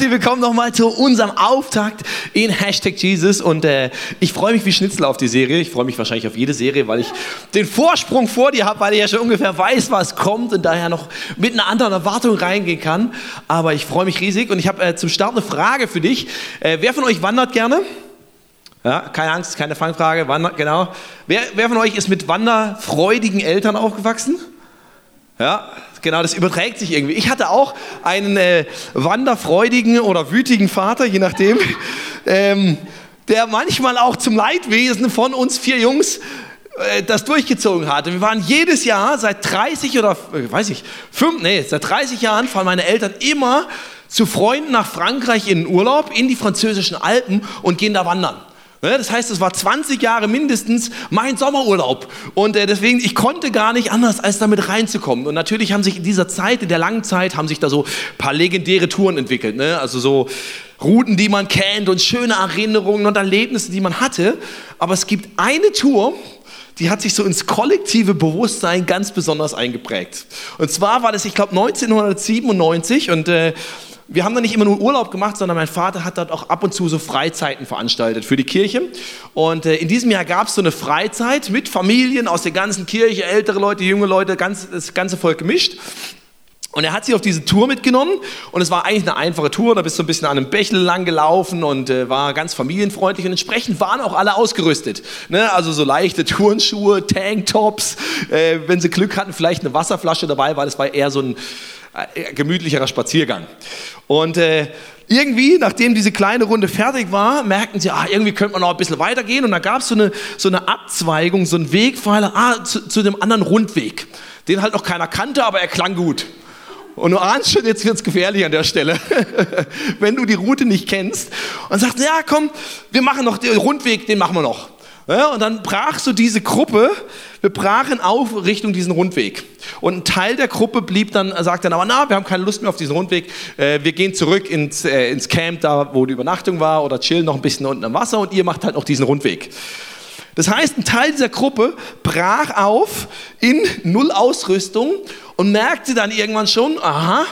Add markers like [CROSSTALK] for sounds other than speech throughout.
herzlich willkommen nochmal zu unserem Auftakt in Hashtag Jesus. Und äh, ich freue mich wie Schnitzel auf die Serie. Ich freue mich wahrscheinlich auf jede Serie, weil ich den Vorsprung vor dir habe, weil ich ja schon ungefähr weiß, was kommt und daher noch mit einer anderen Erwartung reingehen kann. Aber ich freue mich riesig und ich habe äh, zum Start eine Frage für dich. Äh, wer von euch wandert gerne? Ja, keine Angst, keine Fangfrage. Wandert, genau. Wer, wer von euch ist mit wanderfreudigen Eltern aufgewachsen? Ja, genau, das überträgt sich irgendwie. Ich hatte auch einen äh, wanderfreudigen oder wütigen Vater, je nachdem, [LAUGHS] ähm, der manchmal auch zum Leidwesen von uns vier Jungs äh, das durchgezogen hatte. Wir waren jedes Jahr seit 30 oder, äh, weiß ich, fünf, nee, seit 30 Jahren fahren meine Eltern immer zu Freunden nach Frankreich in den Urlaub, in die französischen Alpen und gehen da wandern. Das heißt, es war 20 Jahre mindestens mein Sommerurlaub. Und äh, deswegen, ich konnte gar nicht anders, als damit reinzukommen. Und natürlich haben sich in dieser Zeit, in der langen Zeit, haben sich da so ein paar legendäre Touren entwickelt. Ne? Also so Routen, die man kennt und schöne Erinnerungen und Erlebnisse, die man hatte. Aber es gibt eine Tour, die hat sich so ins kollektive Bewusstsein ganz besonders eingeprägt. Und zwar war das, ich glaube, 1997 und äh, wir haben da nicht immer nur Urlaub gemacht, sondern mein Vater hat dort auch ab und zu so Freizeiten veranstaltet für die Kirche. Und äh, in diesem Jahr gab es so eine Freizeit mit Familien aus der ganzen Kirche, ältere Leute, junge Leute, ganz, das ganze Volk gemischt. Und er hat sie auf diese Tour mitgenommen und es war eigentlich eine einfache Tour. Da bist du ein bisschen an einem Bächel lang gelaufen und äh, war ganz familienfreundlich und entsprechend waren auch alle ausgerüstet. Ne? Also so leichte Turnschuhe, Tanktops, äh, wenn sie Glück hatten, vielleicht eine Wasserflasche dabei, weil es war eher so ein äh, gemütlicherer Spaziergang. Und äh, irgendwie, nachdem diese kleine Runde fertig war, merkten sie, ah, irgendwie könnte man noch ein bisschen weitergehen. Und da gab so es so eine Abzweigung, so einen Wegpfeiler ah, zu, zu dem anderen Rundweg, den halt noch keiner kannte, aber er klang gut. Und du ahnst schon, jetzt wird es gefährlich an der Stelle, [LAUGHS] wenn du die Route nicht kennst. Und sagst, ja komm, wir machen noch den Rundweg, den machen wir noch. Ja, und dann brach so diese Gruppe, wir brachen auf Richtung diesen Rundweg. Und ein Teil der Gruppe blieb dann, sagt dann aber, na, wir haben keine Lust mehr auf diesen Rundweg, äh, wir gehen zurück ins, äh, ins Camp, da wo die Übernachtung war, oder chillen noch ein bisschen unten am Wasser und ihr macht halt noch diesen Rundweg. Das heißt, ein Teil dieser Gruppe brach auf in Null Ausrüstung und merkte dann irgendwann schon, aha,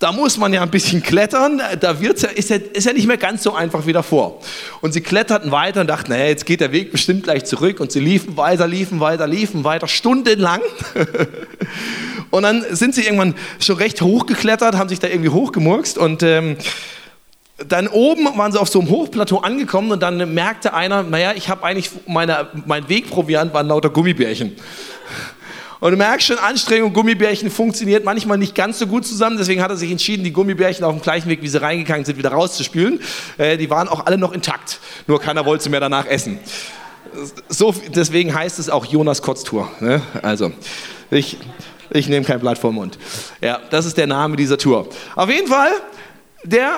da muss man ja ein bisschen klettern, da wird's ja, ist, ja, ist ja nicht mehr ganz so einfach wie davor. Und sie kletterten weiter und dachten, naja, jetzt geht der Weg bestimmt gleich zurück. Und sie liefen weiter, liefen weiter, liefen weiter, stundenlang. [LAUGHS] und dann sind sie irgendwann schon recht hoch geklettert, haben sich da irgendwie hochgemurkst und ähm, dann oben waren sie auf so einem Hochplateau angekommen und dann merkte einer, naja, ich habe eigentlich, meine, mein Wegproviant waren lauter Gummibärchen. Und du merkst schon, Anstrengung, Gummibärchen funktioniert manchmal nicht ganz so gut zusammen. Deswegen hat er sich entschieden, die Gummibärchen auf dem gleichen Weg, wie sie reingegangen sind, wieder rauszuspülen. Äh, die waren auch alle noch intakt. Nur keiner wollte sie mehr danach essen. So, deswegen heißt es auch Jonas Kotztour. Ne? Also, ich, ich nehme kein Blatt vor Mund. Ja, das ist der Name dieser Tour. Auf jeden Fall der,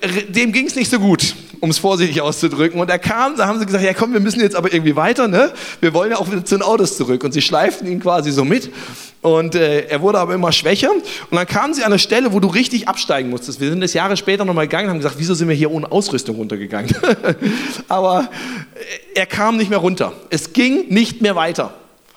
äh, dem ging es nicht so gut, um es vorsichtig auszudrücken. Und er kam, da haben sie gesagt, ja komm, wir müssen jetzt aber irgendwie weiter, ne? wir wollen ja auch wieder zu den Autos zurück. Und sie schleiften ihn quasi so mit. Und äh, er wurde aber immer schwächer. Und dann kamen sie an eine Stelle, wo du richtig absteigen musstest. Wir sind das Jahre später nochmal gegangen und haben gesagt, wieso sind wir hier ohne Ausrüstung runtergegangen? [LAUGHS] aber äh, er kam nicht mehr runter. Es ging nicht mehr weiter.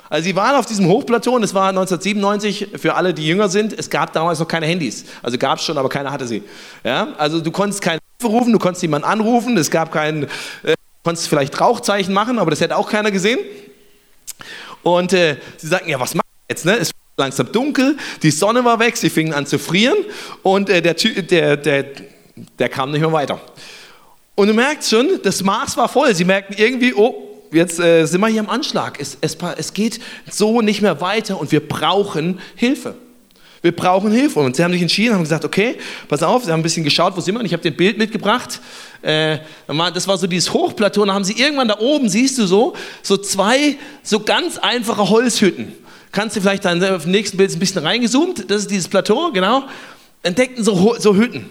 Also sie waren auf diesem Hochplateau und es war 1997 für alle, die jünger sind. Es gab damals noch keine Handys. Also gab es schon, aber keiner hatte sie. Ja? Also du konntest keine Hilfe rufen, du konntest jemanden anrufen. Es gab keinen, äh, konntest vielleicht Rauchzeichen machen, aber das hätte auch keiner gesehen. Und äh, sie sagten, ja, was machen wir jetzt? Ne? Es war langsam dunkel, die Sonne war weg, sie fingen an zu frieren und äh, der, der, der, der kam nicht mehr weiter. Und du merkst schon, das Maß war voll. Sie merkten irgendwie, oh, jetzt äh, sind wir hier am Anschlag. Es, es, es geht so nicht mehr weiter und wir brauchen Hilfe. Wir brauchen Hilfe. Und sie haben sich entschieden, haben gesagt, okay, pass auf, sie haben ein bisschen geschaut, wo sind wir? Und ich habe den Bild mitgebracht. Äh, das war so dieses Hochplateau. Und da haben sie irgendwann da oben, siehst du so, so zwei so ganz einfache Holzhütten. Kannst du vielleicht dann auf dem nächsten Bild ein bisschen reingezoomt. Das ist dieses Plateau, genau. Entdeckten so, so Hütten.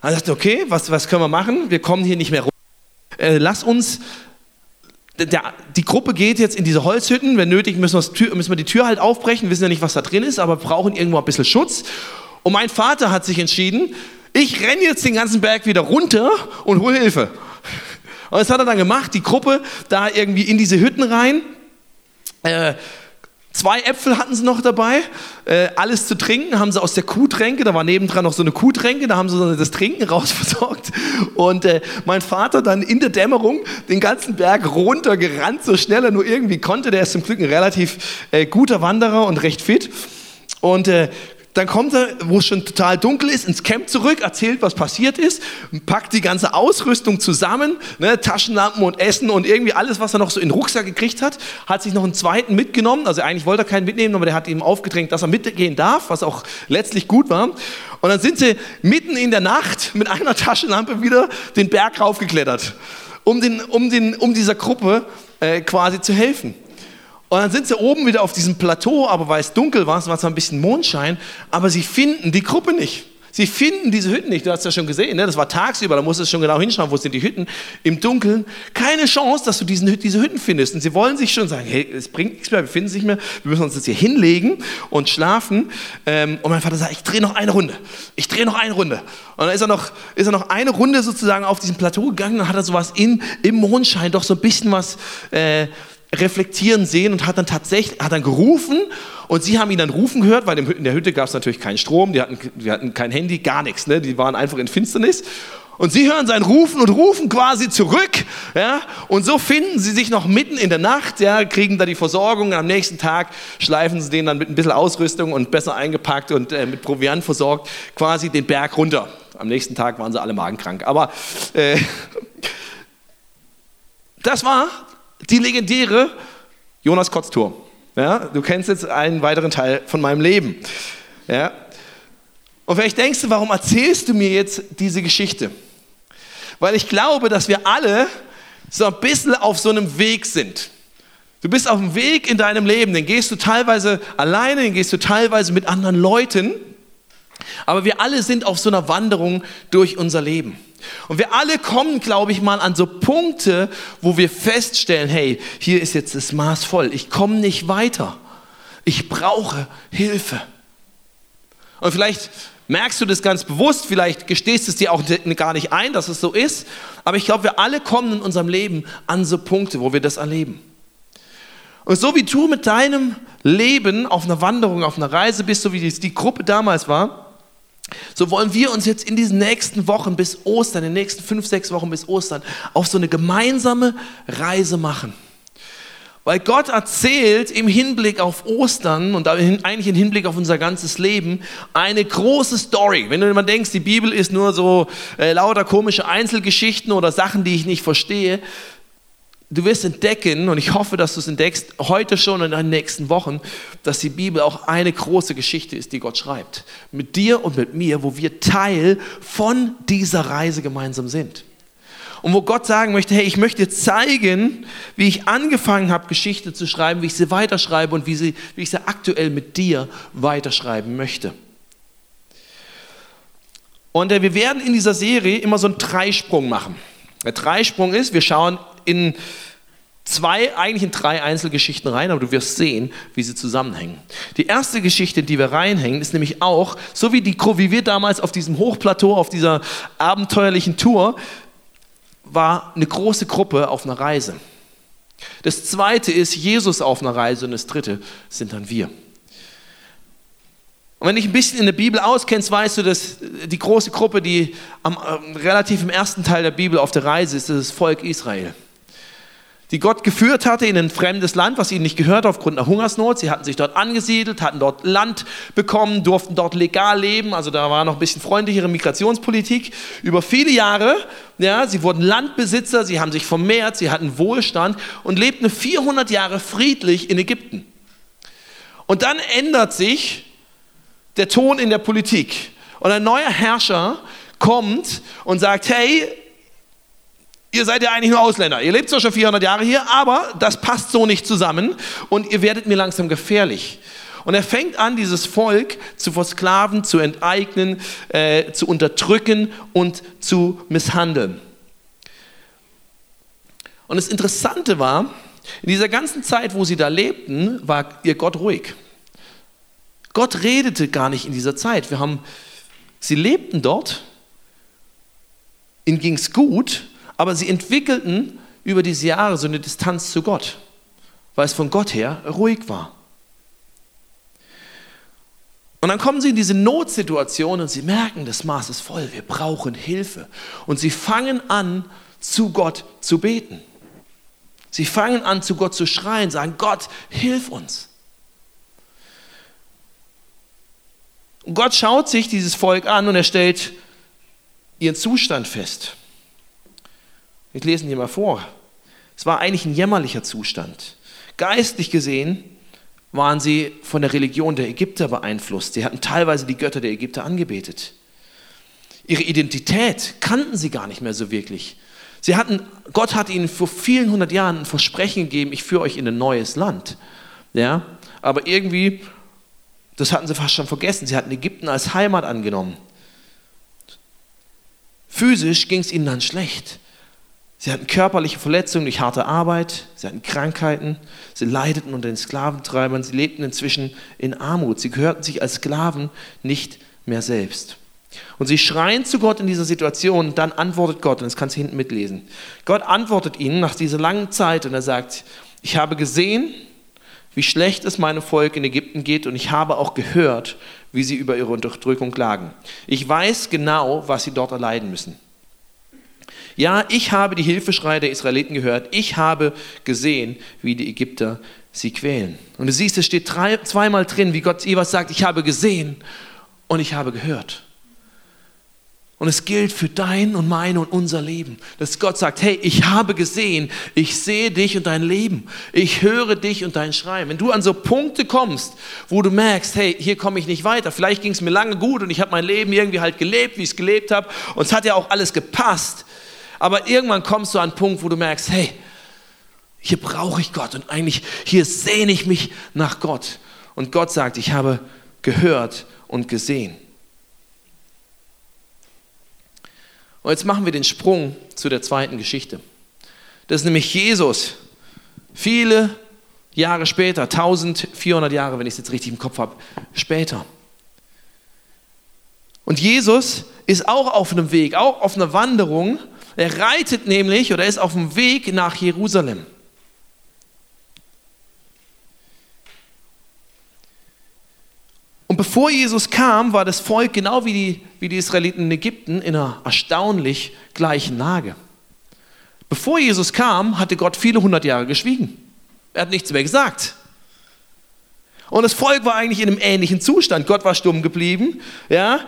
Dann sagte, okay, was, was können wir machen? Wir kommen hier nicht mehr runter. Äh, lass uns der, die Gruppe geht jetzt in diese Holzhütten. Wenn nötig, müssen, müssen wir die Tür halt aufbrechen. Wissen ja nicht, was da drin ist, aber brauchen irgendwo ein bisschen Schutz. Und mein Vater hat sich entschieden, ich renne jetzt den ganzen Berg wieder runter und hole Hilfe. Und das hat er dann gemacht, die Gruppe da irgendwie in diese Hütten rein. Äh, Zwei Äpfel hatten sie noch dabei, äh, alles zu trinken haben sie aus der Kuhtränke, da war nebendran noch so eine Kuhtränke, da haben sie das Trinken [LAUGHS] rausversorgt. Und äh, mein Vater dann in der Dämmerung den ganzen Berg runtergerannt, so schnell er nur irgendwie konnte. Der ist zum Glück ein relativ äh, guter Wanderer und recht fit. Und äh, dann kommt er, wo es schon total dunkel ist, ins Camp zurück, erzählt, was passiert ist, packt die ganze Ausrüstung zusammen, ne, Taschenlampen und Essen und irgendwie alles, was er noch so in den Rucksack gekriegt hat, hat sich noch einen zweiten mitgenommen. Also eigentlich wollte er keinen mitnehmen, aber der hat ihm aufgedrängt, dass er mitgehen darf, was auch letztlich gut war. Und dann sind sie mitten in der Nacht mit einer Taschenlampe wieder den Berg raufgeklettert, um, den, um, den, um dieser Gruppe äh, quasi zu helfen. Und dann sind sie oben wieder auf diesem Plateau, aber weil es dunkel war, es war zwar ein bisschen Mondschein, aber sie finden die Gruppe nicht. Sie finden diese Hütten nicht. Du hast ja schon gesehen, ne? das war tagsüber, da musst du schon genau hinschauen, wo sind die Hütten. Im Dunkeln keine Chance, dass du diesen, diese Hütten findest. Und sie wollen sich schon sagen, hey, es bringt nichts mehr, wir finden sich mehr, wir müssen uns jetzt hier hinlegen und schlafen. Ähm, und mein Vater sagt, ich drehe noch eine Runde. Ich drehe noch eine Runde. Und dann ist er noch, ist er noch eine Runde sozusagen auf diesem Plateau gegangen und hat er sowas in, im Mondschein, doch so ein bisschen was... Äh, reflektieren sehen und hat dann tatsächlich, hat dann gerufen und sie haben ihn dann rufen gehört, weil in der Hütte gab es natürlich keinen Strom, die hatten, die hatten kein Handy, gar nichts, ne? die waren einfach in Finsternis. Und sie hören sein Rufen und rufen quasi zurück. Ja? Und so finden sie sich noch mitten in der Nacht, ja, kriegen da die Versorgung. Am nächsten Tag schleifen sie den dann mit ein bisschen Ausrüstung und besser eingepackt und äh, mit Proviant versorgt, quasi den Berg runter. Am nächsten Tag waren sie alle magenkrank. Aber äh, das war die legendäre Jonas Kotz-Tour. Ja, du kennst jetzt einen weiteren Teil von meinem Leben. Ja. Und vielleicht denkst du, warum erzählst du mir jetzt diese Geschichte? Weil ich glaube, dass wir alle so ein bisschen auf so einem Weg sind. Du bist auf dem Weg in deinem Leben, den gehst du teilweise alleine, den gehst du teilweise mit anderen Leuten. Aber wir alle sind auf so einer Wanderung durch unser Leben. Und wir alle kommen, glaube ich, mal an so Punkte, wo wir feststellen, hey, hier ist jetzt das Maß voll. Ich komme nicht weiter. Ich brauche Hilfe. Und vielleicht merkst du das ganz bewusst, vielleicht gestehst es dir auch gar nicht ein, dass es so ist. Aber ich glaube, wir alle kommen in unserem Leben an so Punkte, wo wir das erleben. Und so wie du mit deinem Leben auf einer Wanderung, auf einer Reise bist, so wie die Gruppe damals war, so wollen wir uns jetzt in diesen nächsten Wochen bis Ostern, in den nächsten fünf, sechs Wochen bis Ostern, auf so eine gemeinsame Reise machen. Weil Gott erzählt im Hinblick auf Ostern und eigentlich im Hinblick auf unser ganzes Leben eine große Story. Wenn du immer denkst, die Bibel ist nur so äh, lauter komische Einzelgeschichten oder Sachen, die ich nicht verstehe, du wirst entdecken, und ich hoffe, dass du es entdeckst, heute schon in den nächsten Wochen, dass die Bibel auch eine große Geschichte ist, die Gott schreibt. Mit dir und mit mir, wo wir Teil von dieser Reise gemeinsam sind. Und wo Gott sagen möchte, hey, ich möchte zeigen, wie ich angefangen habe, Geschichte zu schreiben, wie ich sie weiterschreibe und wie, sie, wie ich sie aktuell mit dir weiterschreiben möchte. Und äh, wir werden in dieser Serie immer so einen Dreisprung machen. Der Dreisprung ist, wir schauen in zwei, eigentlich in drei Einzelgeschichten rein, aber du wirst sehen, wie sie zusammenhängen. Die erste Geschichte, die wir reinhängen, ist nämlich auch, so wie, die, wie wir damals auf diesem Hochplateau, auf dieser abenteuerlichen Tour, war eine große Gruppe auf einer Reise. Das zweite ist Jesus auf einer Reise und das dritte sind dann wir. Und wenn dich ein bisschen in der Bibel auskennst, weißt du, dass die große Gruppe, die am, äh, relativ im ersten Teil der Bibel auf der Reise ist, das, das Volk Israel die Gott geführt hatte in ein fremdes Land, was ihnen nicht gehört aufgrund einer Hungersnot. Sie hatten sich dort angesiedelt, hatten dort Land bekommen, durften dort legal leben. Also da war noch ein bisschen freundlichere Migrationspolitik. Über viele Jahre, ja, sie wurden Landbesitzer, sie haben sich vermehrt, sie hatten Wohlstand und lebten 400 Jahre friedlich in Ägypten. Und dann ändert sich der Ton in der Politik. Und ein neuer Herrscher kommt und sagt, hey, ihr seid ja eigentlich nur Ausländer. Ihr lebt zwar schon 400 Jahre hier, aber das passt so nicht zusammen und ihr werdet mir langsam gefährlich. Und er fängt an, dieses Volk zu versklaven, zu enteignen, äh, zu unterdrücken und zu misshandeln. Und das Interessante war, in dieser ganzen Zeit, wo sie da lebten, war ihr Gott ruhig. Gott redete gar nicht in dieser Zeit. Wir haben, sie lebten dort, ihnen ging es gut, aber sie entwickelten über diese Jahre so eine Distanz zu Gott, weil es von Gott her ruhig war. Und dann kommen sie in diese Notsituation und sie merken, das Maß ist voll, wir brauchen Hilfe. Und sie fangen an, zu Gott zu beten. Sie fangen an, zu Gott zu schreien, sagen, Gott, hilf uns. Und Gott schaut sich dieses Volk an und er stellt ihren Zustand fest. Ich lese ihn hier mal vor. Es war eigentlich ein jämmerlicher Zustand. Geistlich gesehen waren sie von der Religion der Ägypter beeinflusst. Sie hatten teilweise die Götter der Ägypter angebetet. Ihre Identität kannten sie gar nicht mehr so wirklich. Sie hatten, Gott hat ihnen vor vielen hundert Jahren ein Versprechen gegeben, ich führe euch in ein neues Land. Ja? Aber irgendwie, das hatten sie fast schon vergessen, sie hatten Ägypten als Heimat angenommen. Physisch ging es ihnen dann schlecht. Sie hatten körperliche Verletzungen durch harte Arbeit, sie hatten Krankheiten, sie leideten unter den Sklaventreibern, sie lebten inzwischen in Armut, sie gehörten sich als Sklaven nicht mehr selbst. Und sie schreien zu Gott in dieser Situation, dann antwortet Gott, und das kannst du hinten mitlesen. Gott antwortet ihnen nach dieser langen Zeit und er sagt, ich habe gesehen, wie schlecht es meinem Volk in Ägypten geht und ich habe auch gehört, wie sie über ihre Unterdrückung klagen. Ich weiß genau, was sie dort erleiden müssen. Ja, ich habe die Hilfeschreie der Israeliten gehört. Ich habe gesehen, wie die Ägypter sie quälen. Und du siehst, es steht drei, zweimal drin, wie Gott jeweils sagt, ich habe gesehen und ich habe gehört. Und es gilt für dein und mein und unser Leben, dass Gott sagt, hey, ich habe gesehen, ich sehe dich und dein Leben, ich höre dich und dein Schreien. Wenn du an so Punkte kommst, wo du merkst, hey, hier komme ich nicht weiter, vielleicht ging es mir lange gut und ich habe mein Leben irgendwie halt gelebt, wie ich es gelebt habe und es hat ja auch alles gepasst, aber irgendwann kommst du an einen Punkt, wo du merkst, hey, hier brauche ich Gott und eigentlich hier sehne ich mich nach Gott. Und Gott sagt, ich habe gehört und gesehen. Und jetzt machen wir den Sprung zu der zweiten Geschichte. Das ist nämlich Jesus. Viele Jahre später, 1400 Jahre, wenn ich es jetzt richtig im Kopf habe, später. Und Jesus ist auch auf einem Weg, auch auf einer Wanderung er reitet nämlich oder ist auf dem Weg nach Jerusalem. Und bevor Jesus kam, war das Volk genau wie die, wie die Israeliten in Ägypten in einer erstaunlich gleichen Lage. Bevor Jesus kam, hatte Gott viele hundert Jahre geschwiegen. Er hat nichts mehr gesagt. Und das Volk war eigentlich in einem ähnlichen Zustand. Gott war stumm geblieben. Ja?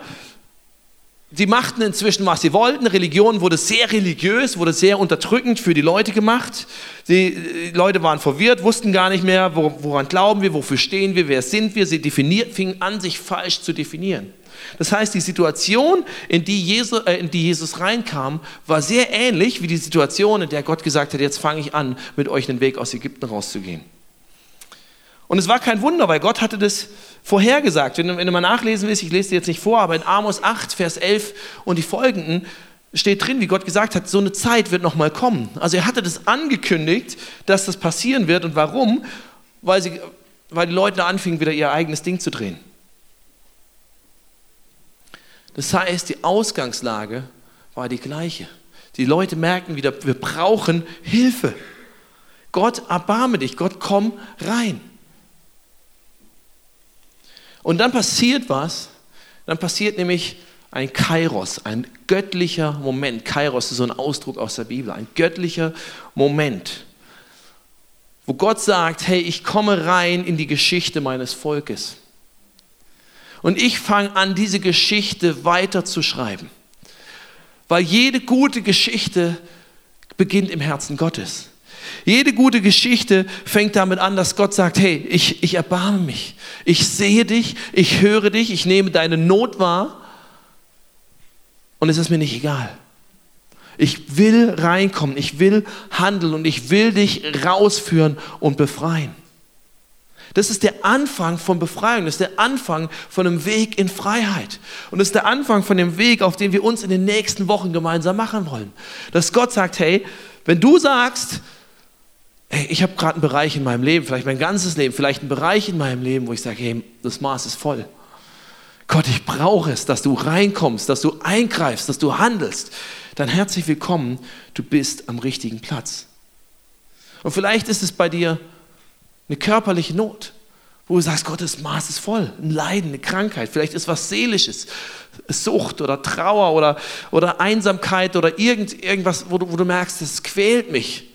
Sie machten inzwischen, was sie wollten. Religion wurde sehr religiös, wurde sehr unterdrückend für die Leute gemacht. Die Leute waren verwirrt, wussten gar nicht mehr, woran glauben wir, wofür stehen wir, wer sind wir. Sie fingen an, sich falsch zu definieren. Das heißt, die Situation, in die, Jesus, äh, in die Jesus reinkam, war sehr ähnlich wie die Situation, in der Gott gesagt hat, jetzt fange ich an, mit euch den Weg aus Ägypten rauszugehen. Und es war kein Wunder, weil Gott hatte das vorhergesagt. Wenn, wenn du mal nachlesen willst, ich lese dir jetzt nicht vor, aber in Amos 8, Vers 11 und die folgenden steht drin, wie Gott gesagt hat, so eine Zeit wird nochmal kommen. Also er hatte das angekündigt, dass das passieren wird. Und warum? Weil, sie, weil die Leute anfingen, wieder ihr eigenes Ding zu drehen. Das heißt, die Ausgangslage war die gleiche. Die Leute merken wieder, wir brauchen Hilfe. Gott, erbarme dich. Gott, komm rein. Und dann passiert was, dann passiert nämlich ein Kairos, ein göttlicher Moment. Kairos ist so ein Ausdruck aus der Bibel, ein göttlicher Moment, wo Gott sagt, hey, ich komme rein in die Geschichte meines Volkes. Und ich fange an, diese Geschichte weiterzuschreiben. Weil jede gute Geschichte beginnt im Herzen Gottes. Jede gute Geschichte fängt damit an, dass Gott sagt, hey, ich, ich erbarme mich. Ich sehe dich, ich höre dich, ich nehme deine Not wahr und es ist mir nicht egal. Ich will reinkommen, ich will handeln und ich will dich rausführen und befreien. Das ist der Anfang von Befreiung, das ist der Anfang von einem Weg in Freiheit. Und das ist der Anfang von dem Weg, auf den wir uns in den nächsten Wochen gemeinsam machen wollen. Dass Gott sagt, hey, wenn du sagst, hey, ich habe gerade einen Bereich in meinem Leben, vielleicht mein ganzes Leben, vielleicht einen Bereich in meinem Leben, wo ich sage, hey, das Maß ist voll. Gott, ich brauche es, dass du reinkommst, dass du eingreifst, dass du handelst. Dann herzlich willkommen, du bist am richtigen Platz. Und vielleicht ist es bei dir eine körperliche Not. wo du sagst, Gottes Maß ist voll, ein Leiden, eine Krankheit, vielleicht ist was Seelisches, Sucht oder Trauer oder, oder Einsamkeit oder irgend, irgendwas, wo du, wo du merkst, das quält mich.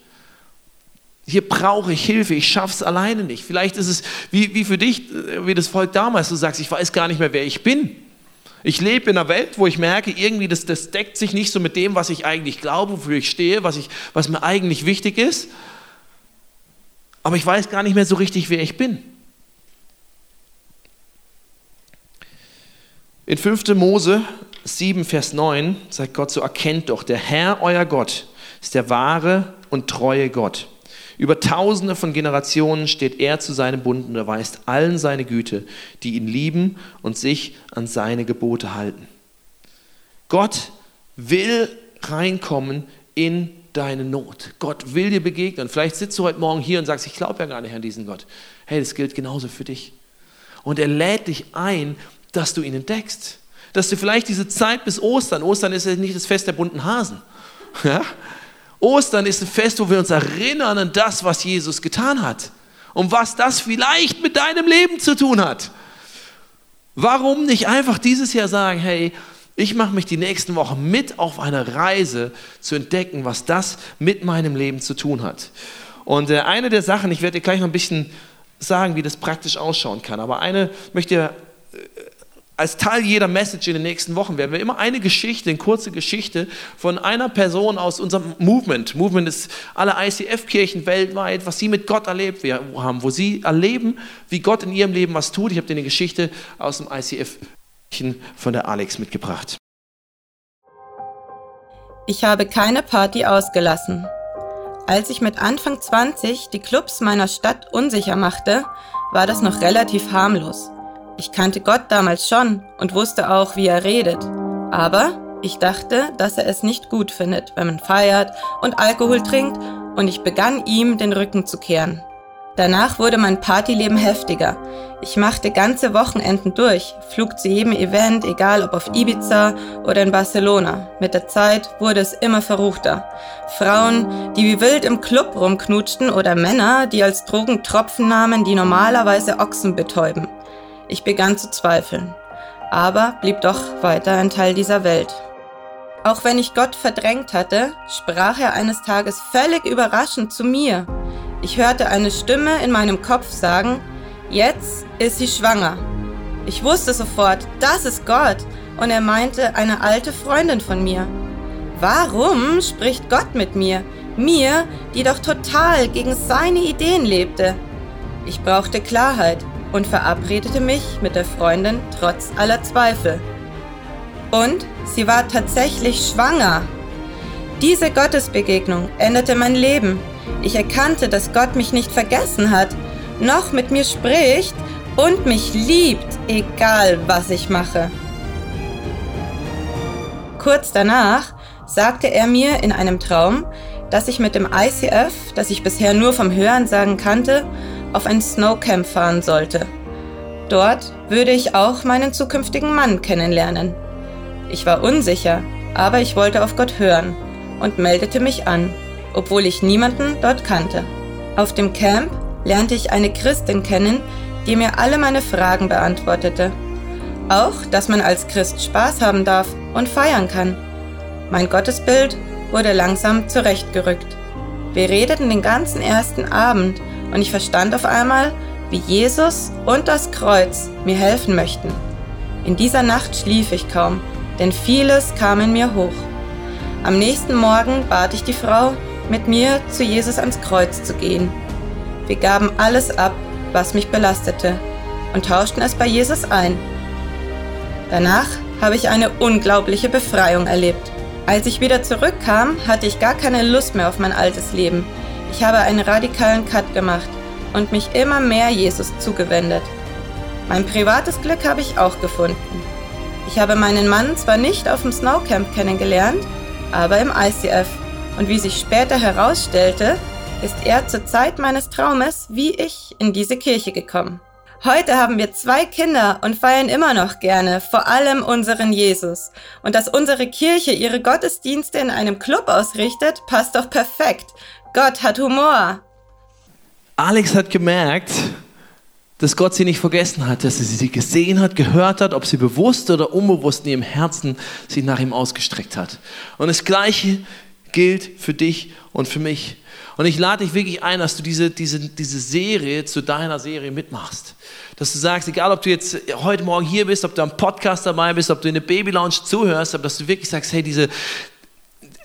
Hier brauche ich Hilfe, ich schaffe es alleine nicht. Vielleicht ist es wie, wie für dich, wie das Volk damals, du sagst, ich weiß gar nicht mehr, wer ich bin. Ich lebe in einer Welt, wo ich merke, irgendwie das, das deckt sich nicht so mit dem, was ich eigentlich glaube, wofür ich stehe, was, ich, was mir eigentlich wichtig ist. Aber ich weiß gar nicht mehr so richtig, wer ich bin. In 5. Mose 7, Vers 9 sagt Gott so, erkennt doch, der Herr, euer Gott, ist der wahre und treue Gott. Über tausende von Generationen steht er zu seinem Bund und erweist allen seine Güte, die ihn lieben und sich an seine Gebote halten. Gott will reinkommen in deine Not. Gott will dir begegnen. Vielleicht sitzt du heute Morgen hier und sagst, ich glaube ja gar nicht an diesen Gott. Hey, das gilt genauso für dich. Und er lädt dich ein, dass du ihn entdeckst. Dass du vielleicht diese Zeit bis Ostern, Ostern ist ja nicht das Fest der bunten Hasen. [LAUGHS] Ja? Ostern ist ein Fest, wo wir uns erinnern an das, was Jesus getan hat. Und was das vielleicht mit deinem Leben zu tun hat. Warum nicht einfach dieses Jahr sagen, hey, ich mache mich die nächsten Wochen mit auf eine Reise zu entdecken, was das mit meinem Leben zu tun hat. Und äh, eine der Sachen, ich werde dir gleich noch ein bisschen sagen, wie das praktisch ausschauen kann, aber eine möchte ich äh, als Teil jeder Message in den nächsten Wochen werden wir immer eine Geschichte, eine kurze Geschichte von einer Person aus unserem Movement. Movement ist alle ICF-Kirchen weltweit, was sie mit Gott erlebt haben, wo sie erleben, wie Gott in ihrem Leben was tut. Ich habe dir eine Geschichte aus dem ICF von der Alex mitgebracht. Ich habe keine Party ausgelassen. Als ich mit Anfang 20 die Clubs meiner Stadt unsicher machte, war das noch relativ harmlos. Ich kannte Gott damals schon und wusste auch, wie er redet. Aber ich dachte, dass er es nicht gut findet, wenn man feiert und Alkohol trinkt, und ich begann ihm den Rücken zu kehren. Danach wurde mein Partyleben heftiger. Ich machte ganze Wochenenden durch, flog zu jedem Event, egal ob auf Ibiza oder in Barcelona. Mit der Zeit wurde es immer verruchter. Frauen, die wie wild im Club rumknutschten oder Männer, die als Drogen Tropfen nahmen, die normalerweise Ochsen betäuben. Ich begann zu zweifeln, aber blieb doch weiter ein Teil dieser Welt. Auch wenn ich Gott verdrängt hatte, sprach er eines Tages völlig überraschend zu mir. Ich hörte eine Stimme in meinem Kopf sagen, jetzt ist sie schwanger. Ich wusste sofort, das ist Gott, und er meinte eine alte Freundin von mir. Warum spricht Gott mit mir? Mir, die doch total gegen seine Ideen lebte. Ich brauchte Klarheit und verabredete mich mit der Freundin trotz aller Zweifel. Und sie war tatsächlich schwanger. Diese Gottesbegegnung änderte mein Leben. Ich erkannte, dass Gott mich nicht vergessen hat, noch mit mir spricht und mich liebt, egal was ich mache. Kurz danach sagte er mir in einem Traum, dass ich mit dem ICF, das ich bisher nur vom Hörensagen kannte, auf ein Snowcamp fahren sollte. Dort würde ich auch meinen zukünftigen Mann kennenlernen. Ich war unsicher, aber ich wollte auf Gott hören und meldete mich an, obwohl ich niemanden dort kannte. Auf dem Camp lernte ich eine Christin kennen, die mir alle meine Fragen beantwortete. Auch, dass man als Christ Spaß haben darf und feiern kann. Mein Gottesbild wurde langsam zurechtgerückt. Wir redeten den ganzen ersten Abend und ich verstand auf einmal, wie Jesus und das Kreuz mir helfen möchten. In dieser Nacht schlief ich kaum, denn vieles kam in mir hoch. Am nächsten Morgen bat ich die Frau, mit mir zu Jesus ans Kreuz zu gehen. Wir gaben alles ab, was mich belastete, und tauschten es bei Jesus ein. Danach habe ich eine unglaubliche Befreiung erlebt. Als ich wieder zurückkam, hatte ich gar keine Lust mehr auf mein altes Leben. Ich habe einen radikalen Cut gemacht und mich immer mehr Jesus zugewendet. Mein privates Glück habe ich auch gefunden. Ich habe meinen Mann zwar nicht auf dem Snowcamp kennengelernt, aber im ICF. Und wie sich später herausstellte, ist er zur Zeit meines Traumes wie ich in diese Kirche gekommen. Heute haben wir zwei Kinder und feiern immer noch gerne, vor allem unseren Jesus. Und dass unsere Kirche ihre Gottesdienste in einem Club ausrichtet, passt doch perfekt. Gott hat Humor. Alex hat gemerkt, dass Gott sie nicht vergessen hat, dass er sie gesehen hat, gehört hat, ob sie bewusst oder unbewusst in ihrem Herzen sich nach ihm ausgestreckt hat. Und das Gleiche gilt für dich und für mich. Und ich lade dich wirklich ein, dass du diese, diese, diese Serie zu deiner Serie mitmachst. Dass du sagst, egal ob du jetzt heute Morgen hier bist, ob du am Podcast dabei bist, ob du in der Baby Lounge zuhörst, aber dass du wirklich sagst, hey, diese,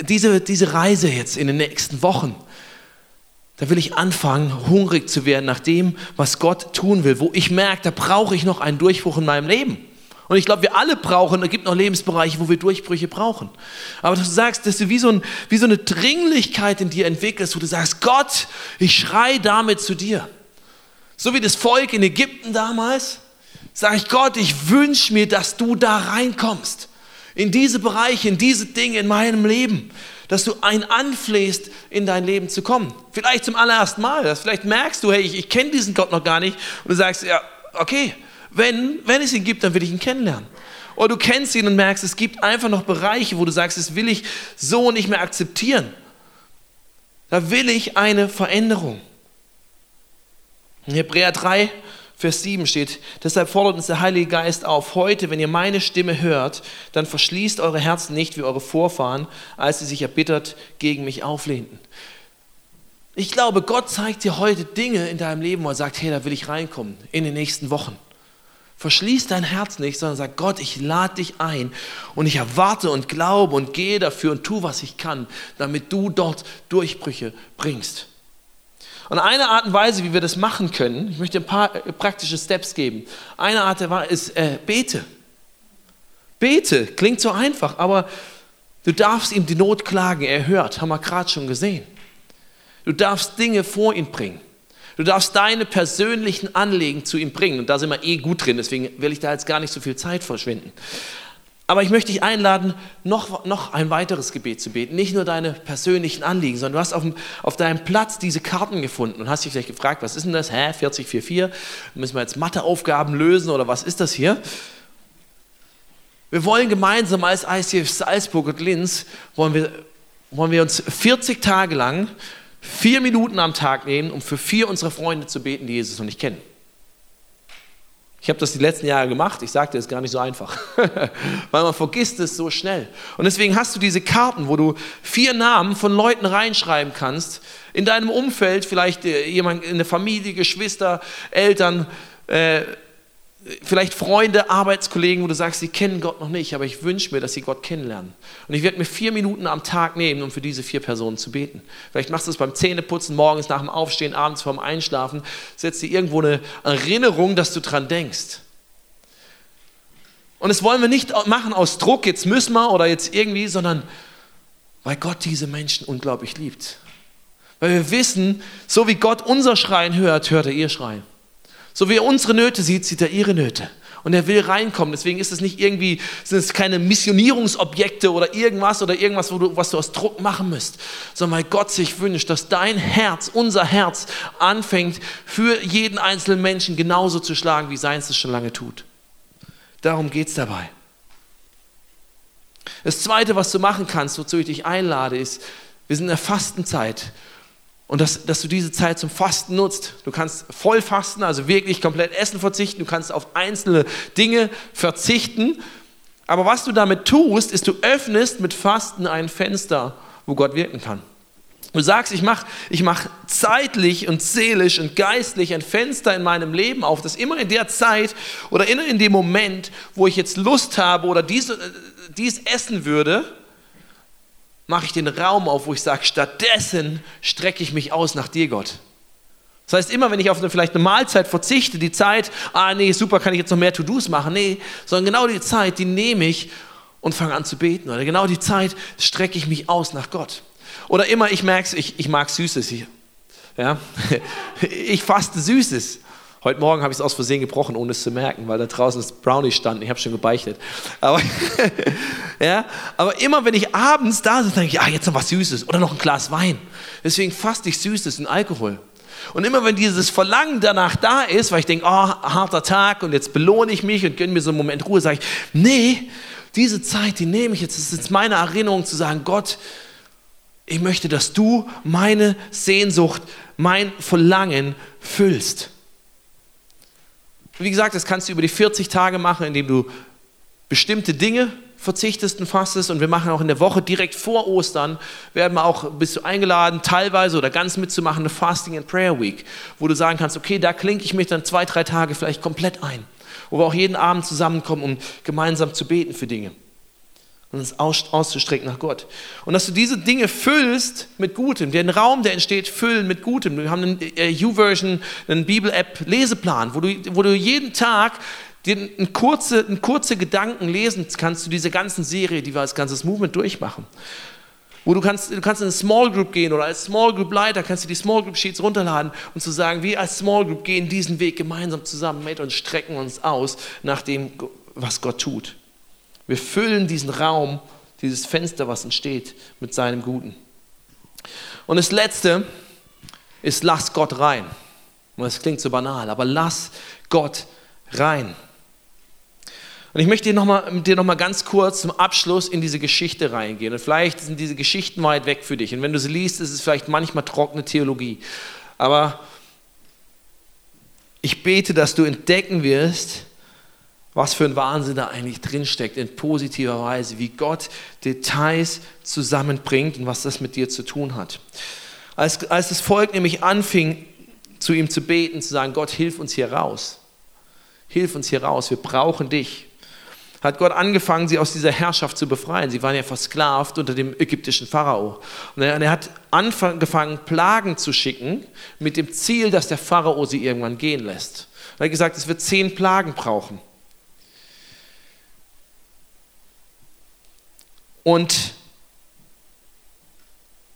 diese, diese Reise jetzt in den nächsten Wochen, da will ich anfangen, hungrig zu werden nach dem, was Gott tun will, wo ich merke, da brauche ich noch einen Durchbruch in meinem Leben. Und ich glaube, wir alle brauchen, es gibt noch Lebensbereiche, wo wir Durchbrüche brauchen. Aber du sagst, dass du wie so, ein, wie so eine Dringlichkeit in dir entwickelst, wo du sagst, Gott, ich schrei damit zu dir. So wie das Volk in Ägypten damals, sage ich, Gott, ich wünsche mir, dass du da reinkommst. In diese Bereiche, in diese Dinge in meinem Leben dass du einen anflehst, in dein Leben zu kommen. Vielleicht zum allerersten Mal. Dass vielleicht merkst du, hey, ich, ich kenne diesen Gott noch gar nicht. Und du sagst, ja, okay, wenn, wenn es ihn gibt, dann will ich ihn kennenlernen. Oder du kennst ihn und merkst, es gibt einfach noch Bereiche, wo du sagst, das will ich so nicht mehr akzeptieren. Da will ich eine Veränderung. In Hebräer 3, Vers 7 steht, deshalb fordert uns der Heilige Geist auf, heute, wenn ihr meine Stimme hört, dann verschließt eure Herzen nicht wie eure Vorfahren, als sie sich erbittert gegen mich auflehnten. Ich glaube, Gott zeigt dir heute Dinge in deinem Leben, wo er sagt, hey, da will ich reinkommen in den nächsten Wochen. Verschließ dein Herz nicht, sondern sag, Gott, ich lade dich ein und ich erwarte und glaube und gehe dafür und tu, was ich kann, damit du dort Durchbrüche bringst. Und eine Art und Weise, wie wir das machen können, ich möchte ein paar äh, praktische Steps geben. Eine Art ist äh, bete. Bete, klingt so einfach, aber du darfst ihm die Not klagen, er hört, haben wir gerade schon gesehen. Du darfst Dinge vor ihn bringen. Du darfst deine persönlichen Anliegen zu ihm bringen. Und da sind wir eh gut drin, deswegen will ich da jetzt gar nicht so viel Zeit verschwenden. Aber ich möchte dich einladen, noch, noch ein weiteres Gebet zu beten. Nicht nur deine persönlichen Anliegen, sondern du hast auf, auf deinem Platz diese Karten gefunden und hast dich vielleicht gefragt, was ist denn das? Hä, 4044? Müssen wir jetzt Matheaufgaben lösen oder was ist das hier? Wir wollen gemeinsam als ICF Salzburg und Linz, wollen wir, wollen wir uns 40 Tage lang vier Minuten am Tag nehmen, um für vier unserer Freunde zu beten, die Jesus noch nicht kennen. Ich habe das die letzten Jahre gemacht. Ich sagte, es ist gar nicht so einfach, [LAUGHS] weil man vergisst es so schnell. Und deswegen hast du diese Karten, wo du vier Namen von Leuten reinschreiben kannst. In deinem Umfeld, vielleicht äh, jemand in der Familie, Geschwister, Eltern, äh, vielleicht Freunde, Arbeitskollegen, wo du sagst, sie kennen Gott noch nicht, aber ich wünsche mir, dass sie Gott kennenlernen. Und ich werde mir vier Minuten am Tag nehmen, um für diese vier Personen zu beten. Vielleicht machst du es beim Zähneputzen, morgens nach dem Aufstehen, abends vorm Einschlafen, setzt dir irgendwo eine Erinnerung, dass du dran denkst. Und das wollen wir nicht machen aus Druck, jetzt müssen wir oder jetzt irgendwie, sondern weil Gott diese Menschen unglaublich liebt. Weil wir wissen, so wie Gott unser Schreien hört, hört er ihr Schreien. So wie er unsere Nöte sieht, sieht er ihre Nöte. Und er will reinkommen. Deswegen ist es nicht irgendwie, sind es keine Missionierungsobjekte oder irgendwas oder irgendwas, du, was du aus Druck machen müsst, sondern weil Gott sich wünscht, dass dein Herz, unser Herz anfängt, für jeden einzelnen Menschen genauso zu schlagen, wie seins es schon lange tut. Darum geht es dabei. Das Zweite, was du machen kannst, wozu ich dich einlade, ist, wir sind in der Fastenzeit und dass, dass du diese Zeit zum Fasten nutzt. Du kannst voll fasten, also wirklich komplett Essen verzichten. Du kannst auf einzelne Dinge verzichten. Aber was du damit tust, ist, du öffnest mit Fasten ein Fenster, wo Gott wirken kann. Du sagst, ich mache ich mach zeitlich und seelisch und geistlich ein Fenster in meinem Leben auf, dass immer in der Zeit oder immer in dem Moment, wo ich jetzt Lust habe oder dies, äh, dies essen würde, mache ich den Raum auf, wo ich sage, stattdessen strecke ich mich aus nach dir, Gott. Das heißt, immer wenn ich auf eine, vielleicht eine Mahlzeit verzichte, die Zeit, ah nee, super, kann ich jetzt noch mehr To-Dos machen, nee, sondern genau die Zeit, die nehme ich und fange an zu beten. Oder genau die Zeit strecke ich mich aus nach Gott. Oder immer, ich merke ich, ich mag Süßes hier. Ja? [LAUGHS] Ich faste Süßes. Heute Morgen habe ich es aus Versehen gebrochen, ohne es zu merken, weil da draußen das Brownie stand. Ich habe schon gebeichtet. Aber, [LAUGHS] ja, aber immer, wenn ich abends da sitze, denke ich, ja, jetzt noch was Süßes oder noch ein Glas Wein. Deswegen faste ich Süßes und Alkohol. Und immer wenn dieses Verlangen danach da ist, weil ich denke, oh, harter Tag und jetzt belohne ich mich und gönne mir so einen Moment Ruhe, sage ich, nee, diese Zeit, die nehme ich jetzt. Das ist jetzt meine Erinnerung zu sagen, Gott, ich möchte, dass du meine Sehnsucht, mein Verlangen füllst. Wie gesagt, das kannst du über die 40 Tage machen, indem du bestimmte Dinge verzichtest und fastest. Und wir machen auch in der Woche direkt vor Ostern, werden wir auch, bist du eingeladen, teilweise oder ganz mitzumachen, eine Fasting and Prayer Week, wo du sagen kannst, okay, da klinke ich mich dann zwei, drei Tage vielleicht komplett ein, wo wir auch jeden Abend zusammenkommen, um gemeinsam zu beten für Dinge und uns auszustrecken nach Gott. Und dass du diese Dinge füllst mit Gutem, den Raum, der entsteht, füllen mit Gutem. Wir haben einen äh, U-Version, einen Bibel-App-Leseplan, wo du, wo du jeden Tag dir einen kurze, einen kurze Gedanken lesen kannst zu dieser ganzen Serie, die wir als ganzes Movement durchmachen. Wo du kannst, du kannst in eine Small Group gehen oder als Small Group Leiter kannst du die Small Group Sheets runterladen und zu sagen, wir als Small Group gehen diesen Weg gemeinsam zusammen mit und strecken uns aus nach dem, was Gott tut. Wir füllen diesen Raum, dieses Fenster, was entsteht, mit seinem Guten. Und das Letzte ist, lass Gott rein. Und das klingt so banal, aber lass Gott rein. Und ich möchte noch dir noch mal ganz kurz zum Abschluss in diese Geschichte reingehen. Und vielleicht sind diese Geschichten weit weg für dich. Und wenn du sie liest, ist es vielleicht manchmal trockene Theologie. Aber ich bete, dass du entdecken wirst, was für ein Wahnsinn da eigentlich drinsteckt, in positiver Weise, wie Gott Details zusammenbringt und was das mit dir zu tun hat. Als, als das Volk nämlich anfing, zu ihm zu beten, zu sagen, Gott, hilf uns hier raus. Hilf uns hier raus, wir brauchen dich. Hat Gott angefangen, sie aus dieser Herrschaft zu befreien. Sie waren ja versklavt unter dem ägyptischen Pharao. Und er, er hat angefangen, Plagen zu schicken, mit dem Ziel, dass der Pharao sie irgendwann gehen lässt. Er hat gesagt, es wird zehn Plagen brauchen. Und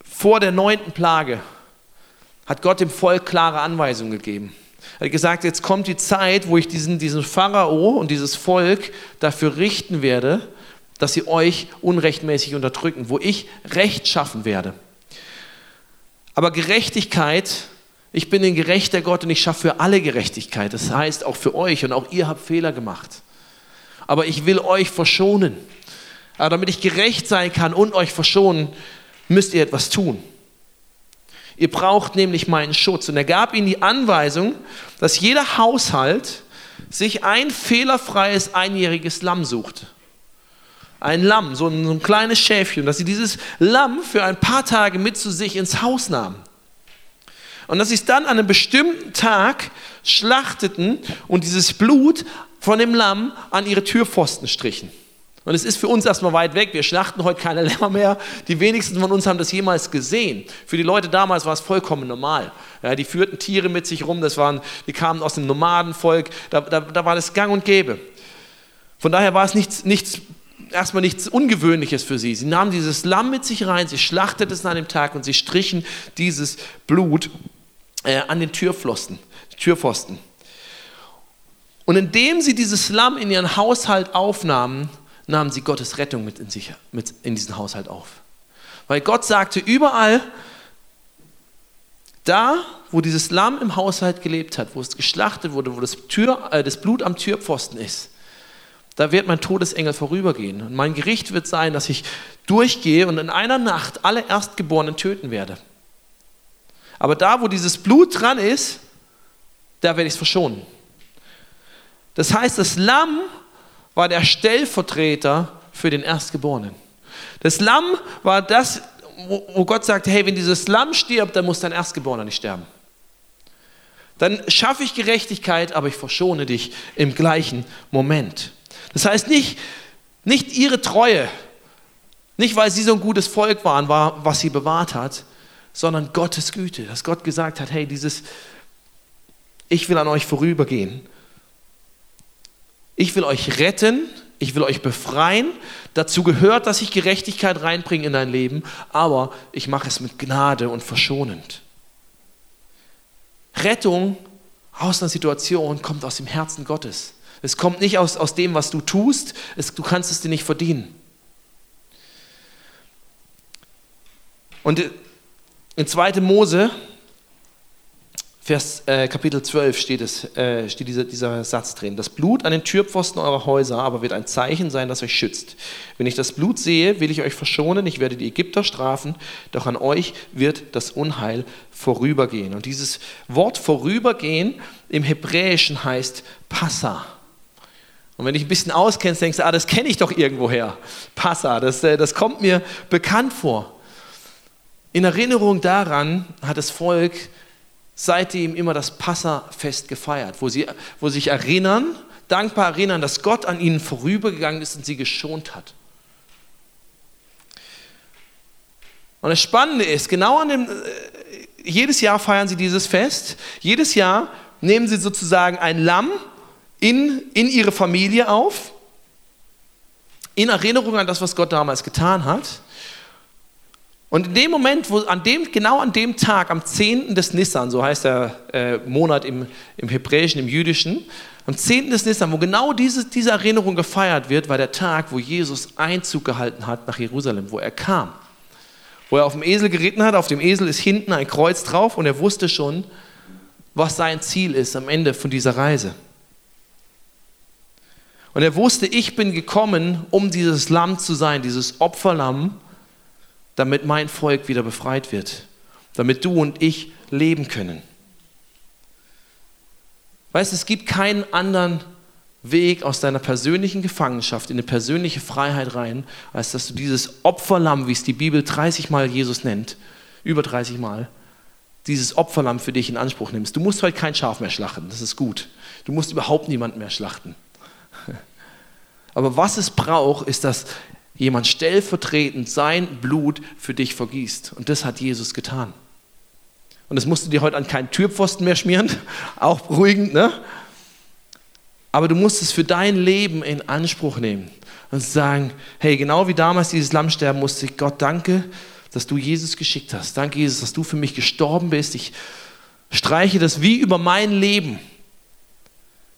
vor der neunten Plage hat Gott dem Volk klare Anweisungen gegeben. Er hat gesagt, jetzt kommt die Zeit, wo ich diesen, diesen Pharao und dieses Volk dafür richten werde, dass sie euch unrechtmäßig unterdrücken, wo ich Recht schaffen werde. Aber Gerechtigkeit, ich bin ein gerechter Gott und ich schaffe für alle Gerechtigkeit. Das heißt auch für euch und auch ihr habt Fehler gemacht. Aber ich will euch verschonen. Aber damit ich gerecht sein kann und euch verschonen, müsst ihr etwas tun. Ihr braucht nämlich meinen Schutz. Und er gab ihnen die Anweisung, dass jeder Haushalt sich ein fehlerfreies einjähriges Lamm sucht. Ein Lamm, so ein, so ein kleines Schäfchen, dass sie dieses Lamm für ein paar Tage mit zu sich ins Haus nahmen. Und dass sie es dann an einem bestimmten Tag schlachteten und dieses Blut von dem Lamm an ihre Türpfosten strichen. Und es ist für uns erstmal weit weg. Wir schlachten heute keine [LAUGHS] Lämmer mehr. Die wenigsten von uns haben das jemals gesehen. Für die Leute damals war es vollkommen normal. Ja, die führten Tiere mit sich rum. Das waren, die kamen aus dem Nomadenvolk. Da, da, da war das gang und gäbe. Von daher war es nichts, nichts, erstmal nichts Ungewöhnliches für sie. Sie nahmen dieses Lamm mit sich rein, sie schlachteten es an dem Tag und sie strichen dieses Blut äh, an den Türpfosten. Türpfosten. Und indem sie dieses Lamm in ihren Haushalt aufnahmen, nahmen sie Gottes Rettung mit in, sich, mit in diesen Haushalt auf. Weil Gott sagte, überall, da, wo dieses Lamm im Haushalt gelebt hat, wo es geschlachtet wurde, wo das, Tür, äh, das Blut am Türpfosten ist, da wird mein Todesengel vorübergehen. Und mein Gericht wird sein, dass ich durchgehe und in einer Nacht alle Erstgeborenen töten werde. Aber da, wo dieses Blut dran ist, da werde ich es verschonen. Das heißt, das Lamm war der Stellvertreter für den Erstgeborenen. Das Lamm war das, wo Gott sagte, hey, wenn dieses Lamm stirbt, dann muss dein Erstgeborener nicht sterben. Dann schaffe ich Gerechtigkeit, aber ich verschone dich im gleichen Moment. Das heißt nicht, nicht ihre Treue, nicht weil sie so ein gutes Volk waren, war, was sie bewahrt hat, sondern Gottes Güte, dass Gott gesagt hat, hey, dieses, ich will an euch vorübergehen ich will euch retten, ich will euch befreien. Dazu gehört, dass ich Gerechtigkeit reinbringe in dein Leben, aber ich mache es mit Gnade und verschonend. Rettung aus einer Situation kommt aus dem Herzen Gottes. Es kommt nicht aus, aus dem, was du tust, es, du kannst es dir nicht verdienen. Und in 2. Mose Vers, äh, Kapitel 12 steht, es, äh, steht dieser, dieser Satz drin. Das Blut an den Türpfosten eurer Häuser aber wird ein Zeichen sein, das euch schützt. Wenn ich das Blut sehe, will ich euch verschonen, ich werde die Ägypter strafen, doch an euch wird das Unheil vorübergehen. Und dieses Wort vorübergehen im Hebräischen heißt Passa. Und wenn dich ein bisschen auskennst, denkst du, ah, das kenne ich doch irgendwoher. Passa, das, äh, das kommt mir bekannt vor. In Erinnerung daran hat das Volk seitdem immer das Passafest gefeiert, wo sie, wo sich erinnern, dankbar erinnern, dass Gott an ihnen vorübergegangen ist und sie geschont hat. Und das Spannende ist, genau an dem, äh, jedes Jahr feiern sie dieses Fest, jedes Jahr nehmen sie sozusagen ein Lamm in, in ihre Familie auf, in Erinnerung an das, was Gott damals getan hat. Und in dem Moment, wo an dem, genau an dem Tag, am 10. des Nissan, so heißt der äh, Monat im, im Hebräischen, im Jüdischen, am 10. des Nissan, wo genau diese, diese Erinnerung gefeiert wird, war der Tag, wo Jesus Einzug gehalten hat nach Jerusalem, wo er kam. Wo er auf dem Esel geritten hat, auf dem Esel ist hinten ein Kreuz drauf und er wusste schon, was sein Ziel ist am Ende von dieser Reise. Und er wusste, ich bin gekommen, um dieses Lamm zu sein, dieses Opferlamm, damit mein Volk wieder befreit wird, damit du und ich leben können. Weißt du, es gibt keinen anderen Weg aus deiner persönlichen Gefangenschaft in eine persönliche Freiheit rein, als dass du dieses Opferlamm, wie es die Bibel 30 Mal Jesus nennt, über 30 Mal, dieses Opferlamm für dich in Anspruch nimmst. Du musst heute kein Schaf mehr schlachten, das ist gut. Du musst überhaupt niemanden mehr schlachten. [LAUGHS] Aber was es braucht, ist, dass jemand stellvertretend sein Blut für dich vergießt. Und das hat Jesus getan. Und das musst du dir heute an keinen Türpfosten mehr schmieren, [LAUGHS] auch beruhigend, ne? Aber du musst es für dein Leben in Anspruch nehmen und sagen, hey, genau wie damals dieses Lamm sterben musste, Gott danke, dass du Jesus geschickt hast. Danke, Jesus, dass du für mich gestorben bist. Ich streiche das wie über mein Leben,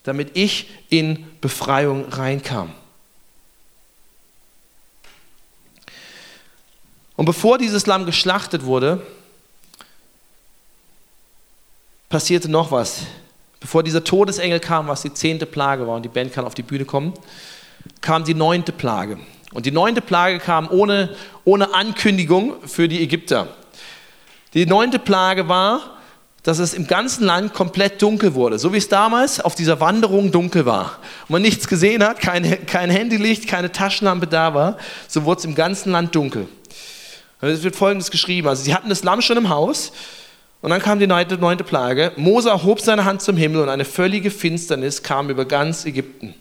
damit ich in Befreiung reinkam. Und bevor dieses Lamm geschlachtet wurde, passierte noch was. Bevor dieser Todesengel kam, was die zehnte Plage war, und die Band kann auf die Bühne kommen, kam die neunte Plage. Und die neunte Plage kam ohne, ohne Ankündigung für die Ägypter. Die neunte Plage war, dass es im ganzen Land komplett dunkel wurde, so wie es damals auf dieser Wanderung dunkel war. Und man nichts gesehen hat, kein, kein Handylicht, keine Taschenlampe da war, so wurde es im ganzen Land dunkel. Es wird folgendes geschrieben: Also, sie hatten das Lamm schon im Haus und dann kam die neunte, Plage. Mose erhob seine Hand zum Himmel und eine völlige Finsternis kam über ganz Ägypten.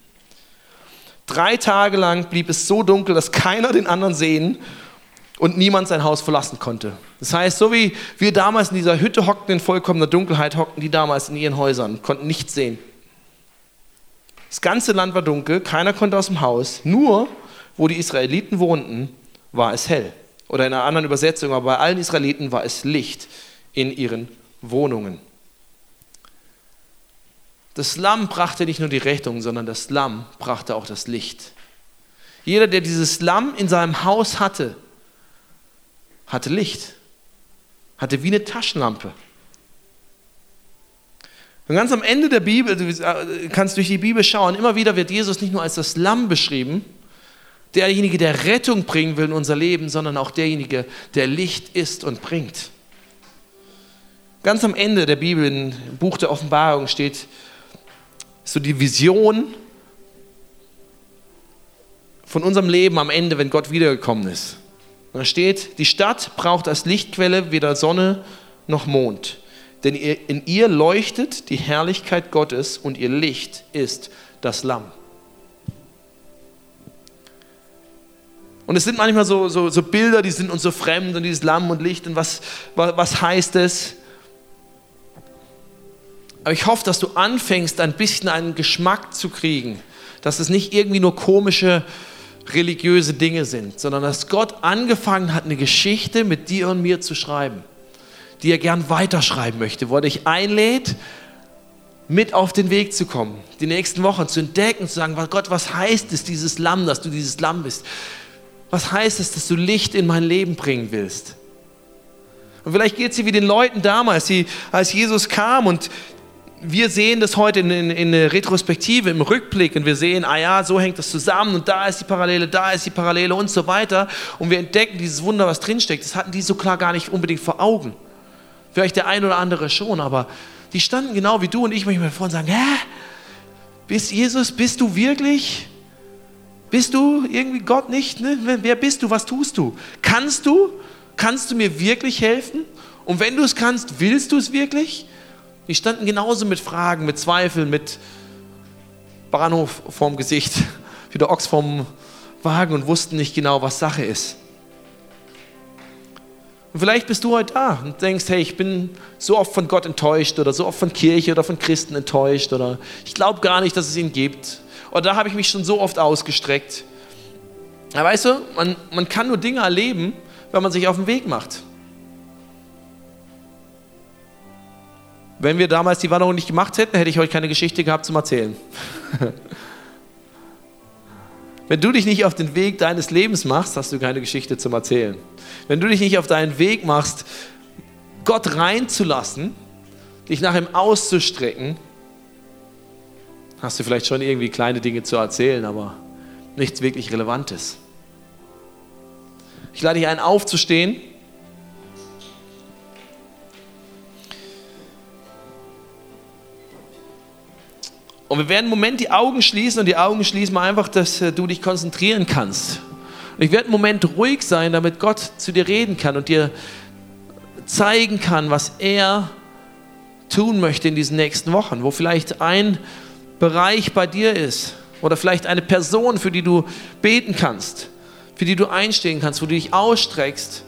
Drei Tage lang blieb es so dunkel, dass keiner den anderen sehen und niemand sein Haus verlassen konnte. Das heißt, so wie wir damals in dieser Hütte hockten, in vollkommener Dunkelheit, hockten die damals in ihren Häusern, konnten nichts sehen. Das ganze Land war dunkel, keiner konnte aus dem Haus, nur wo die Israeliten wohnten, war es hell. Oder in einer anderen Übersetzung, aber bei allen Israeliten war es Licht in ihren Wohnungen. Das Lamm brachte nicht nur die Rettung, sondern das Lamm brachte auch das Licht. Jeder, der dieses Lamm in seinem Haus hatte, hatte Licht, hatte wie eine Taschenlampe. Und ganz am Ende der Bibel, du kannst durch die Bibel schauen, immer wieder wird Jesus nicht nur als das Lamm beschrieben, derjenige, der Rettung bringen will in unser Leben, sondern auch derjenige, der Licht ist und bringt. Ganz am Ende der Bibel, im Buch der Offenbarung, steht so die Vision von unserem Leben am Ende, wenn Gott wiedergekommen ist. da steht, die Stadt braucht als Lichtquelle weder Sonne noch Mond, denn in ihr leuchtet die Herrlichkeit Gottes und ihr Licht ist das Lamm. Und es sind manchmal so, so, so, Bilder, die sind uns so fremd und dieses Lamm und Licht und was, was, heißt es? Aber ich hoffe, dass du anfängst, ein bisschen einen Geschmack zu kriegen, dass es nicht irgendwie nur komische religiöse Dinge sind, sondern dass Gott angefangen hat, eine Geschichte mit dir und mir zu schreiben, die er gern weiterschreiben möchte, wo er dich einlädt, mit auf den Weg zu kommen, die nächsten Wochen zu entdecken, zu sagen, Gott, was heißt es, dieses Lamm, dass du dieses Lamm bist? Was heißt es, dass du Licht in mein Leben bringen willst? Und vielleicht geht es dir wie den Leuten damals, die, als Jesus kam und wir sehen das heute in, in, in der Retrospektive, im Rückblick und wir sehen, ah ja, so hängt das zusammen und da ist die Parallele, da ist die Parallele und so weiter. Und wir entdecken dieses Wunder, was drinsteckt. Das hatten die so klar gar nicht unbedingt vor Augen. Vielleicht der ein oder andere schon, aber die standen genau wie du und ich manchmal vor und sagen, hä? Bist Jesus, bist du wirklich? Bist du irgendwie Gott nicht? Ne? Wer bist du? Was tust du? Kannst du? Kannst du mir wirklich helfen? Und wenn du es kannst, willst du es wirklich? Die standen genauso mit Fragen, mit Zweifeln, mit Bahnhof vorm Gesicht, [LAUGHS] wie der Ochs vom Wagen und wussten nicht genau, was Sache ist. Und vielleicht bist du heute da und denkst, hey, ich bin so oft von Gott enttäuscht oder so oft von Kirche oder von Christen enttäuscht oder ich glaube gar nicht, dass es ihn gibt. Oder da habe ich mich schon so oft ausgestreckt. Aber weißt du, man, man kann nur Dinge erleben, wenn man sich auf den Weg macht. Wenn wir damals die Wanderung nicht gemacht hätten, hätte ich heute keine Geschichte gehabt zum Erzählen. [LAUGHS] Wenn du dich nicht auf den Weg deines Lebens machst, hast du keine Geschichte zum Erzählen. Wenn du dich nicht auf deinen Weg machst, Gott reinzulassen, dich nach ihm auszustrecken, hast du vielleicht schon irgendwie kleine Dinge zu erzählen, aber nichts wirklich Relevantes. Ich lade dich ein, aufzustehen. Und wir werden einen Moment die Augen schließen und die Augen schließen wir einfach, dass äh, du dich konzentrieren kannst. Und ich werde einen Moment ruhig sein, damit Gott zu dir reden kann und dir zeigen kann, was er tun möchte in diesen nächsten Wochen, wo vielleicht ein Bereich bei dir ist oder vielleicht eine Person, für die du beten kannst, für die du einstehen kannst, wo du dich ausstreckst,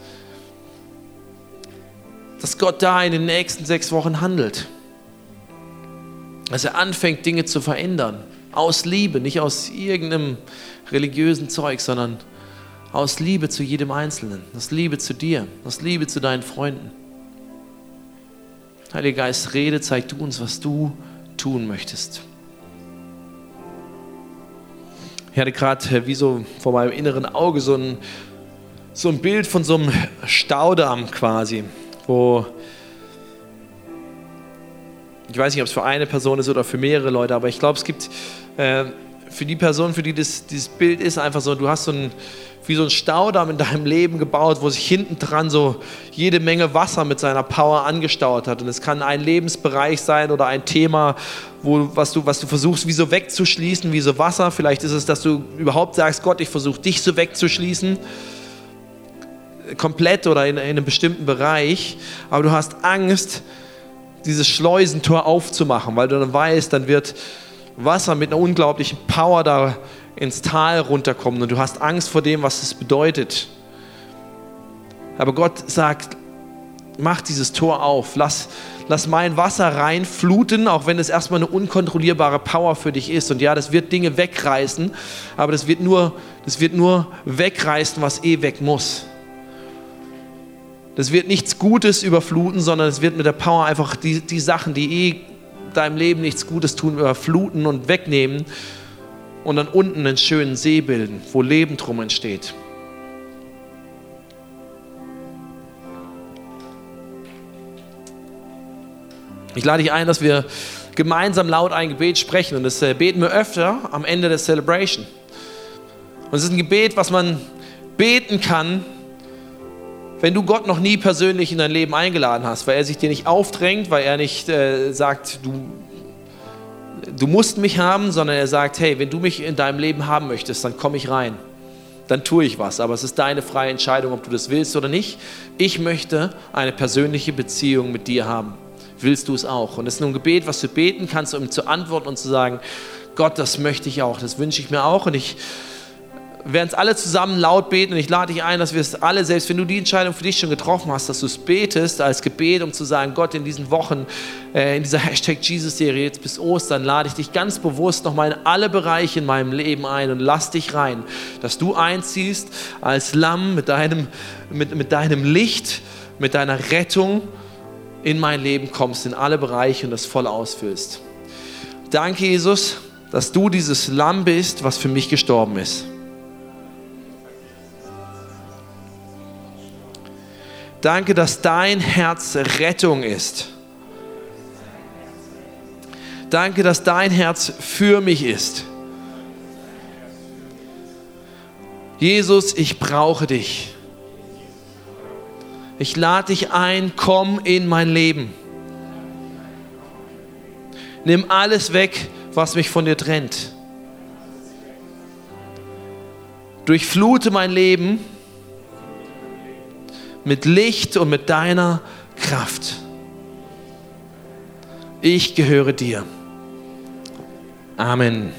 dass Gott da in den nächsten sechs Wochen handelt dass er anfängt, Dinge zu verändern. Aus Liebe, nicht aus irgendeinem religiösen Zeug, sondern aus Liebe zu jedem Einzelnen, aus Liebe zu dir, aus Liebe zu deinen Freunden. Heiliger Geist, rede, zeig du uns, was du tun möchtest. Ich hatte gerade äh, wie so vor meinem inneren Auge so ein, so ein Bild von so einem Staudamm quasi, wo ich weiß nicht, ob es für eine Person ist oder für mehrere Leute, aber ich glaube, es gibt äh, für die Person, für die das, dieses Bild ist, einfach so, du hast so ein, wie so ein Staudamm in deinem Leben gebaut, wo sich hinten dran so jede Menge Wasser mit seiner Power angestaut hat. Und es kann ein Lebensbereich sein oder ein Thema, wo, was, du, was du versuchst, wie so wegzuschließen, wie so Wasser. Vielleicht ist es, dass du überhaupt sagst, Gott, ich versuche dich so wegzuschließen komplett oder in, in, einem bestimmten Bereich, aber du hast Angst, dieses Schleusentor aufzumachen, weil du dann weißt, dann wird Wasser mit einer unglaublichen Power da ins Tal runterkommen und du hast Angst vor dem, was es bedeutet. Aber Gott sagt, mach dieses Tor auf, lass, lass mein Wasser reinfluten, auch wenn es erstmal eine unkontrollierbare Power für dich ist. Und ja, das wird Dinge wegreißen, aber das wird nur, das wird nur wegreißen, was eh weg muss. Das wird nichts Gutes überfluten, sondern es wird mit der Power einfach die, die Sachen, die eh deinem Leben nichts Gutes tun, überfluten und wegnehmen und dann unten einen schönen See bilden, wo Leben drum entsteht. Ich lade dich ein, dass wir gemeinsam laut ein Gebet sprechen und das äh, beten wir öfter am Ende der Celebration. Und es ist ein Gebet, was man beten kann, wenn du Gott noch nie persönlich in dein Leben eingeladen hast, weil er sich dir nicht aufdrängt, weil er nicht äh, sagt, du, du musst mich haben, sondern er sagt, hey, wenn du mich in deinem Leben haben möchtest, dann komme ich rein. Dann tue ich was. Aber es ist deine freie Entscheidung, ob du das willst oder nicht. Ich möchte eine persönliche Beziehung mit dir haben. Willst du es auch? Und es ist nur ein Gebet, was du beten kannst, um zu antworten und zu sagen, Gott, das möchte ich auch, das wünsche ich mir auch. Und ich werden es alle zusammen laut beten und ich lade dich ein, dass wir es alle, selbst wenn du die Entscheidung für dich schon getroffen hast, dass du es betest als Gebet, um zu sagen, Gott, in diesen Wochen, äh, in dieser [LAUGHS] Hashtag Jesus-Serie jetzt bis Ostern, lade ich dich ganz bewusst nochmal in alle Bereiche in meinem Leben ein und lass dich rein, dass du einziehst als Lamm mit deinem, mit, mit deinem Licht, mit deiner Rettung in mein Leben kommst, in alle Bereiche und das voll ausfüllst. Danke, Jesus, dass du dieses Lamm bist, was für mich gestorben ist. Danke, dass dein Herz Rettung ist. Danke, dass dein Herz für mich ist. Jesus, ich brauche dich. Ich lade dich ein, komm in mein Leben. Nimm alles weg, was mich von dir trennt. Durchflute mein Leben mit Licht und mit deiner Kraft. Ich gehöre dir. Amen.